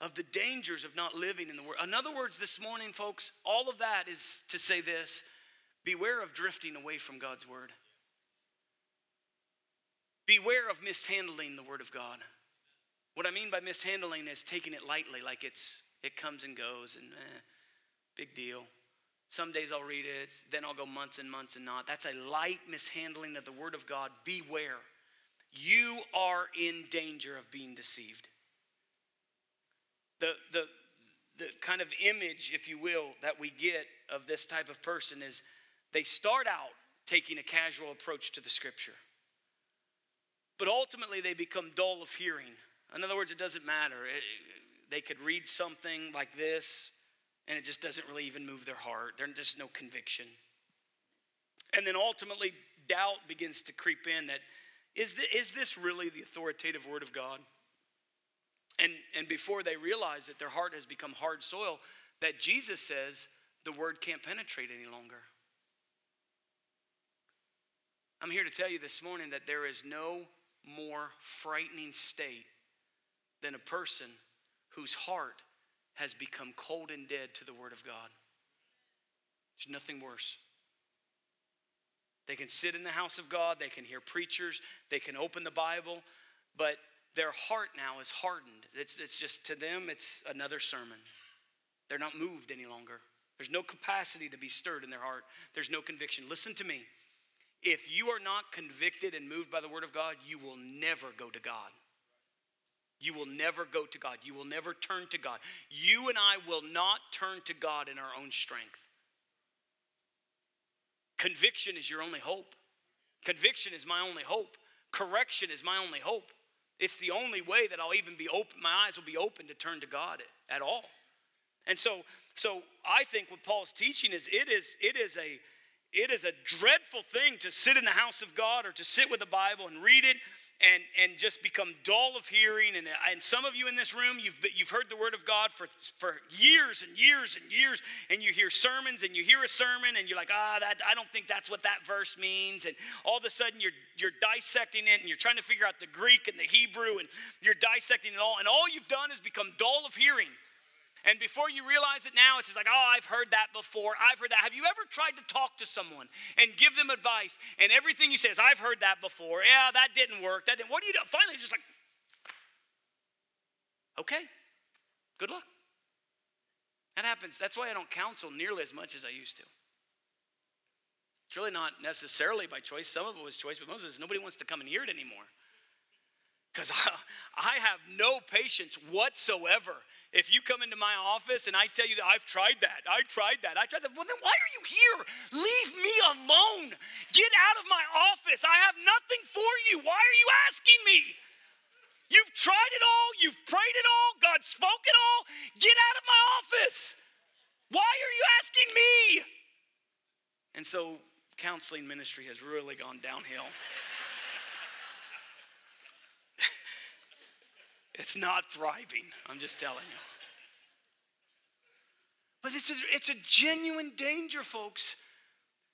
of the dangers of not living in the Word. In other words, this morning, folks, all of that is to say this beware of drifting away from God's Word. Beware of mishandling the Word of God. What I mean by mishandling is taking it lightly, like it's it comes and goes and eh, big deal. Some days I'll read it, then I'll go months and months and not. That's a light mishandling of the Word of God. Beware. You are in danger of being deceived. The, the, the kind of image, if you will, that we get of this type of person is they start out taking a casual approach to the scripture. But ultimately, they become dull of hearing. In other words, it doesn't matter. It, they could read something like this, and it just doesn't really even move their heart. There's just no conviction. And then ultimately, doubt begins to creep in that is, this, is this really the authoritative word of God? And, and before they realize that their heart has become hard soil, that Jesus says the word can't penetrate any longer. I'm here to tell you this morning that there is no more frightening state than a person whose heart has become cold and dead to the Word of God. There's nothing worse. They can sit in the house of God, they can hear preachers, they can open the Bible, but their heart now is hardened. It's, it's just to them, it's another sermon. They're not moved any longer. There's no capacity to be stirred in their heart, there's no conviction. Listen to me. If you are not convicted and moved by the Word of God, you will never go to God. You will never go to God. You will never turn to God. You and I will not turn to God in our own strength. Conviction is your only hope. Conviction is my only hope. Correction is my only hope. It's the only way that I'll even be open, my eyes will be open to turn to God at all. And so, so I think what Paul's teaching is it is it is a it is a dreadful thing to sit in the house of God or to sit with the Bible and read it and, and just become dull of hearing. And, and some of you in this room, you've, you've heard the word of God for, for years and years and years, and you hear sermons and you hear a sermon and you're like, ah, that, I don't think that's what that verse means. And all of a sudden you're, you're dissecting it and you're trying to figure out the Greek and the Hebrew and you're dissecting it all. And all you've done is become dull of hearing. And before you realize it now, it's just like, oh, I've heard that before. I've heard that. Have you ever tried to talk to someone and give them advice, and everything you say is, I've heard that before. Yeah, that didn't work. That didn't. What do you do? Finally, just like, okay, good luck. That happens. That's why I don't counsel nearly as much as I used to. It's really not necessarily by choice. Some of it was choice, but most of it is nobody wants to come and hear it anymore. Because I, I have no patience whatsoever if you come into my office and I tell you that I've tried that, I tried that, I tried that, well, then why are you here? Leave me alone. Get out of my office. I have nothing for you. Why are you asking me? You've tried it all, you've prayed it all, God spoke it all. Get out of my office. Why are you asking me? And so counseling ministry has really gone downhill. It's not thriving, I'm just telling you. But it's a, it's a genuine danger, folks,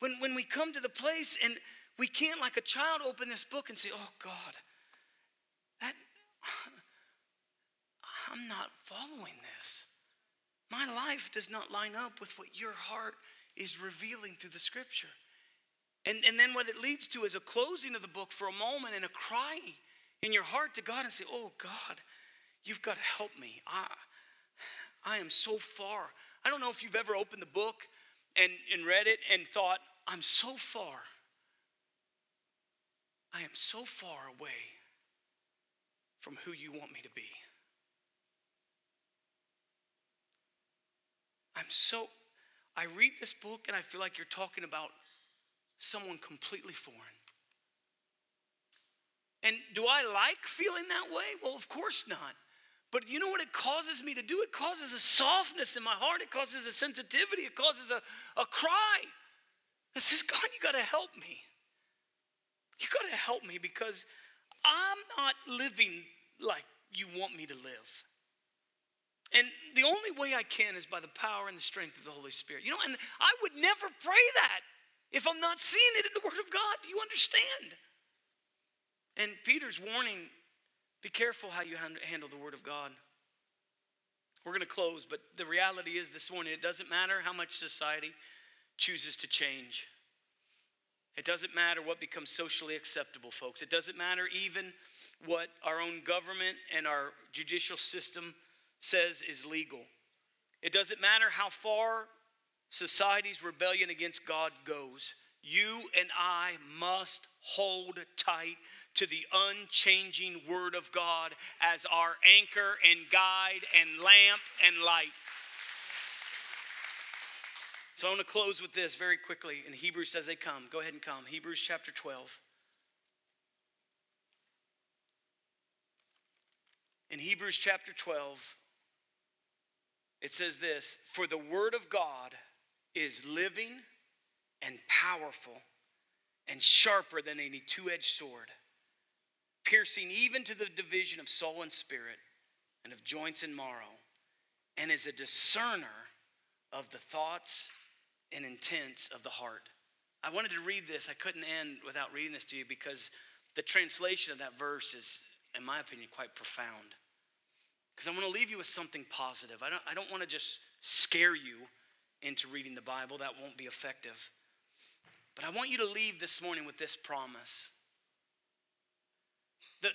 when, when we come to the place and we can't, like a child, open this book and say, oh, God, that, I'm not following this. My life does not line up with what your heart is revealing through the scripture. And, and then what it leads to is a closing of the book for a moment and a crying in your heart to God and say, Oh God, you've got to help me. I, I am so far. I don't know if you've ever opened the book and, and read it and thought, I'm so far. I am so far away from who you want me to be. I'm so, I read this book and I feel like you're talking about someone completely foreign. And do I like feeling that way? Well, of course not. But you know what it causes me to do? It causes a softness in my heart, it causes a sensitivity, it causes a, a cry. It says, God, you got to help me. You got to help me because I'm not living like you want me to live. And the only way I can is by the power and the strength of the Holy Spirit. You know, and I would never pray that if I'm not seeing it in the Word of God. Do you understand? And Peter's warning be careful how you handle the Word of God. We're going to close, but the reality is this morning it doesn't matter how much society chooses to change. It doesn't matter what becomes socially acceptable, folks. It doesn't matter even what our own government and our judicial system says is legal. It doesn't matter how far society's rebellion against God goes, you and I must hold tight to the unchanging Word of God as our anchor and guide and lamp and light. So I want to close with this very quickly. In Hebrews as they come, go ahead and come. Hebrews chapter 12. In Hebrews chapter 12, it says this For the Word of God is living and powerful and sharper than any two edged sword, piercing even to the division of soul and spirit and of joints and marrow, and is a discerner of the thoughts and intents of the heart. I wanted to read this. I couldn't end without reading this to you because the translation of that verse is, in my opinion, quite profound. Because I want to leave you with something positive. I don't, I don't want to just scare you into reading the Bible, that won't be effective. But I want you to leave this morning with this promise. The,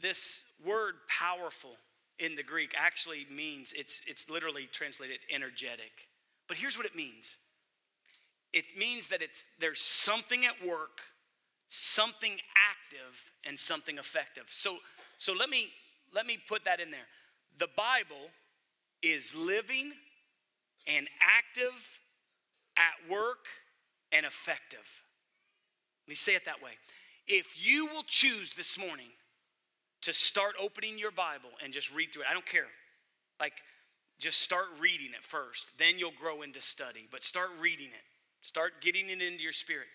this word powerful in the Greek actually means, it's, it's literally translated energetic. But here's what it means it means that it's, there's something at work, something active, and something effective. So, so let, me, let me put that in there. The Bible is living and active, at work, and effective. Let me say it that way. If you will choose this morning to start opening your Bible and just read through it, I don't care. Like, just start reading it first. Then you'll grow into study, but start reading it. Start getting it into your spirit.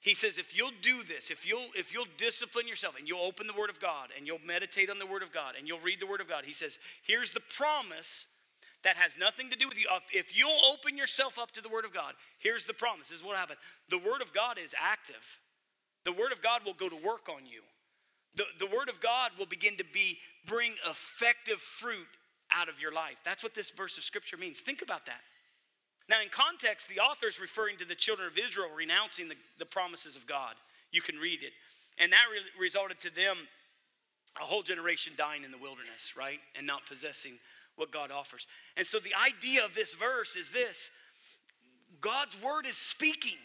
He says, if you'll do this, if you'll if you'll discipline yourself and you'll open the Word of God and you'll meditate on the Word of God and you'll read the Word of God, he says, here's the promise that has nothing to do with you. If you'll open yourself up to the Word of God, here's the promise. This is what happened. The Word of God is active. The Word of God will go to work on you. The, the Word of God will begin to be bring effective fruit out of your life. That's what this verse of Scripture means. Think about that. Now, in context, the author is referring to the children of Israel renouncing the, the promises of God. You can read it. And that re- resulted to them a whole generation dying in the wilderness, right? And not possessing what God offers. And so the idea of this verse is this God's word is speaking.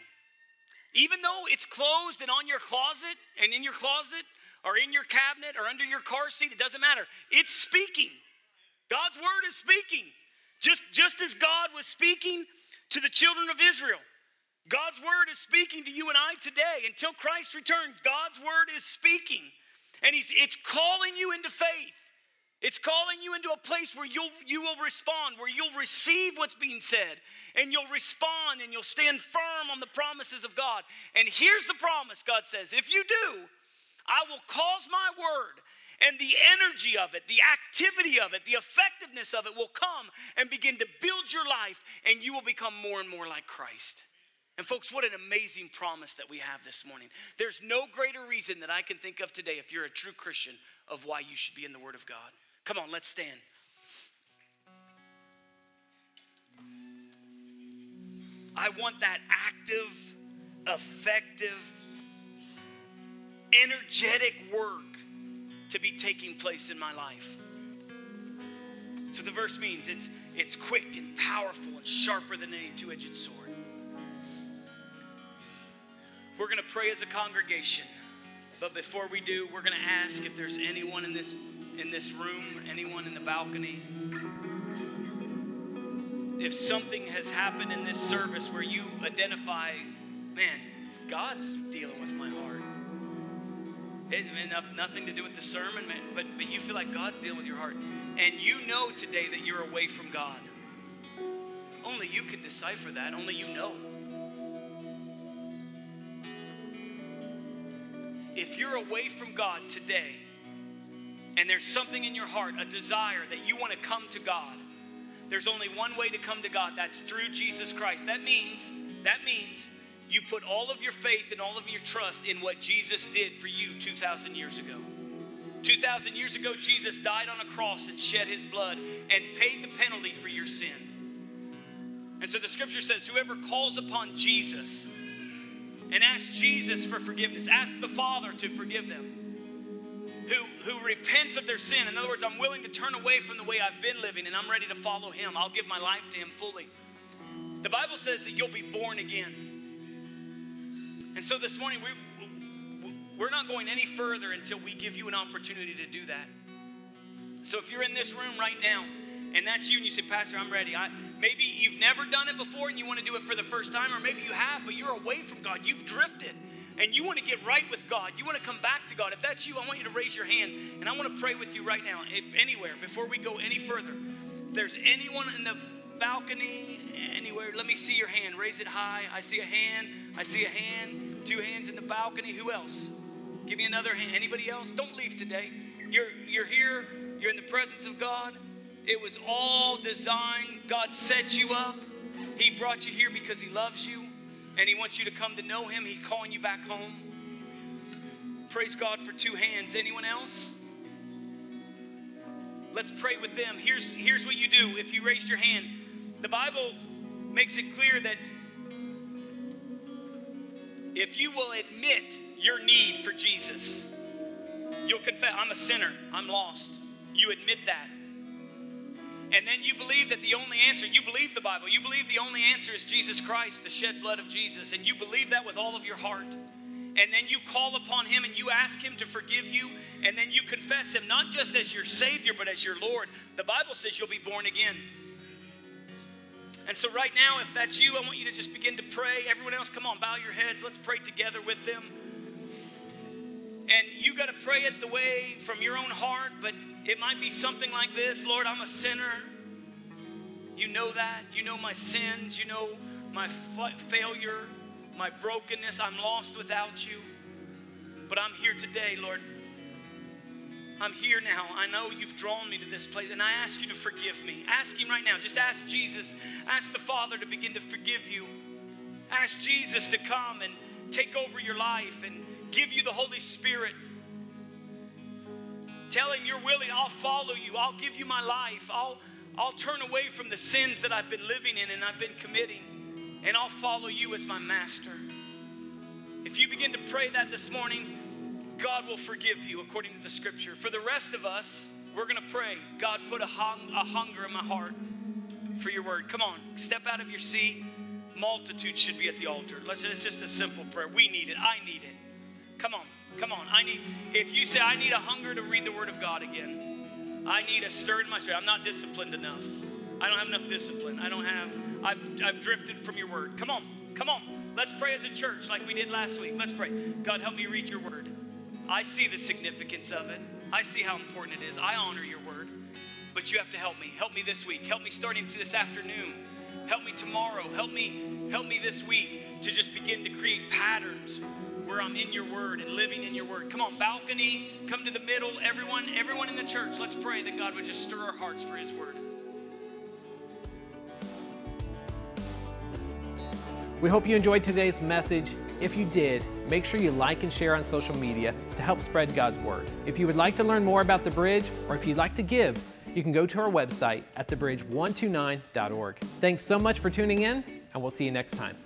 Even though it's closed and on your closet and in your closet or in your cabinet or under your car seat, it doesn't matter. It's speaking. God's word is speaking. Just, just as God was speaking to the children of Israel, God's word is speaking to you and I today. Until Christ returns, God's word is speaking. And he's, it's calling you into faith. It's calling you into a place where you'll, you will respond, where you'll receive what's being said, and you'll respond and you'll stand firm on the promises of God. And here's the promise God says if you do, I will cause my word and the energy of it, the activity of it, the effectiveness of it will come and begin to build your life, and you will become more and more like Christ. And, folks, what an amazing promise that we have this morning. There's no greater reason that I can think of today, if you're a true Christian, of why you should be in the Word of God. Come on, let's stand. I want that active, effective, energetic work to be taking place in my life. So the verse means it's it's quick and powerful and sharper than any two-edged sword. We're going to pray as a congregation. But before we do, we're going to ask if there's anyone in this in this room, anyone in the balcony, if something has happened in this service where you identify, man, God's dealing with my heart. It had nothing to do with the sermon, but, but you feel like God's dealing with your heart. And you know today that you're away from God. Only you can decipher that, only you know. If you're away from God today, and there's something in your heart, a desire that you want to come to God, there's only one way to come to God. That's through Jesus Christ. That means, that means you put all of your faith and all of your trust in what Jesus did for you 2,000 years ago. 2,000 years ago, Jesus died on a cross and shed his blood and paid the penalty for your sin. And so the scripture says, whoever calls upon Jesus and asks Jesus for forgiveness, ask the Father to forgive them who, who repents of their sin. In other words, I'm willing to turn away from the way I've been living and I'm ready to follow Him. I'll give my life to Him fully. The Bible says that you'll be born again. And so this morning, we, we're not going any further until we give you an opportunity to do that. So if you're in this room right now, and that's you, and you say, Pastor, I'm ready. I, maybe you've never done it before and you want to do it for the first time, or maybe you have, but you're away from God. You've drifted and you want to get right with God. You want to come back to God. If that's you, I want you to raise your hand and I want to pray with you right now. If anywhere, before we go any further, if there's anyone in the balcony, anywhere, let me see your hand. Raise it high. I see a hand. I see a hand. Two hands in the balcony. Who else? Give me another hand. Anybody else? Don't leave today. You're, you're here. You're in the presence of God. It was all designed. God set you up. He brought you here because He loves you and He wants you to come to know Him. He's calling you back home. Praise God for two hands. Anyone else? Let's pray with them. Here's, here's what you do if you raised your hand. The Bible makes it clear that if you will admit your need for Jesus, you'll confess, I'm a sinner, I'm lost. You admit that. And then you believe that the only answer, you believe the Bible, you believe the only answer is Jesus Christ, the shed blood of Jesus, and you believe that with all of your heart. And then you call upon Him and you ask Him to forgive you, and then you confess Him not just as your Savior, but as your Lord. The Bible says you'll be born again. And so, right now, if that's you, I want you to just begin to pray. Everyone else, come on, bow your heads. Let's pray together with them. And you got to pray it the way from your own heart, but it might be something like this Lord, I'm a sinner. You know that. You know my sins. You know my failure, my brokenness. I'm lost without you. But I'm here today, Lord. I'm here now. I know you've drawn me to this place, and I ask you to forgive me. Ask Him right now. Just ask Jesus. Ask the Father to begin to forgive you. Ask Jesus to come and take over your life and give you the Holy Spirit Tell him you're willing, I'll follow you. I'll give you my life. I'll, I'll turn away from the sins that I've been living in and I've been committing, and I'll follow you as my master. If you begin to pray that this morning, God will forgive you according to the scripture. For the rest of us, we're going to pray. God, put a, hung, a hunger in my heart for your word. Come on, step out of your seat. Multitudes should be at the altar. Let's, it's just a simple prayer. We need it. I need it. Come on. Come on. I need, if you say, I need a hunger to read the Word of God again, I need a stir in my spirit. I'm not disciplined enough. I don't have enough discipline. I don't have, I've, I've drifted from your Word. Come on. Come on. Let's pray as a church like we did last week. Let's pray. God, help me read your Word. I see the significance of it, I see how important it is. I honor your Word. But you have to help me. Help me this week. Help me starting to this afternoon. Help me tomorrow. Help me, help me this week to just begin to create patterns where I'm in your word and living in your word. Come on, balcony, come to the middle. Everyone, everyone in the church, let's pray that God would just stir our hearts for his word. We hope you enjoyed today's message. If you did, make sure you like and share on social media to help spread God's word. If you would like to learn more about the bridge or if you'd like to give, you can go to our website at thebridge129.org. Thanks so much for tuning in, and we'll see you next time.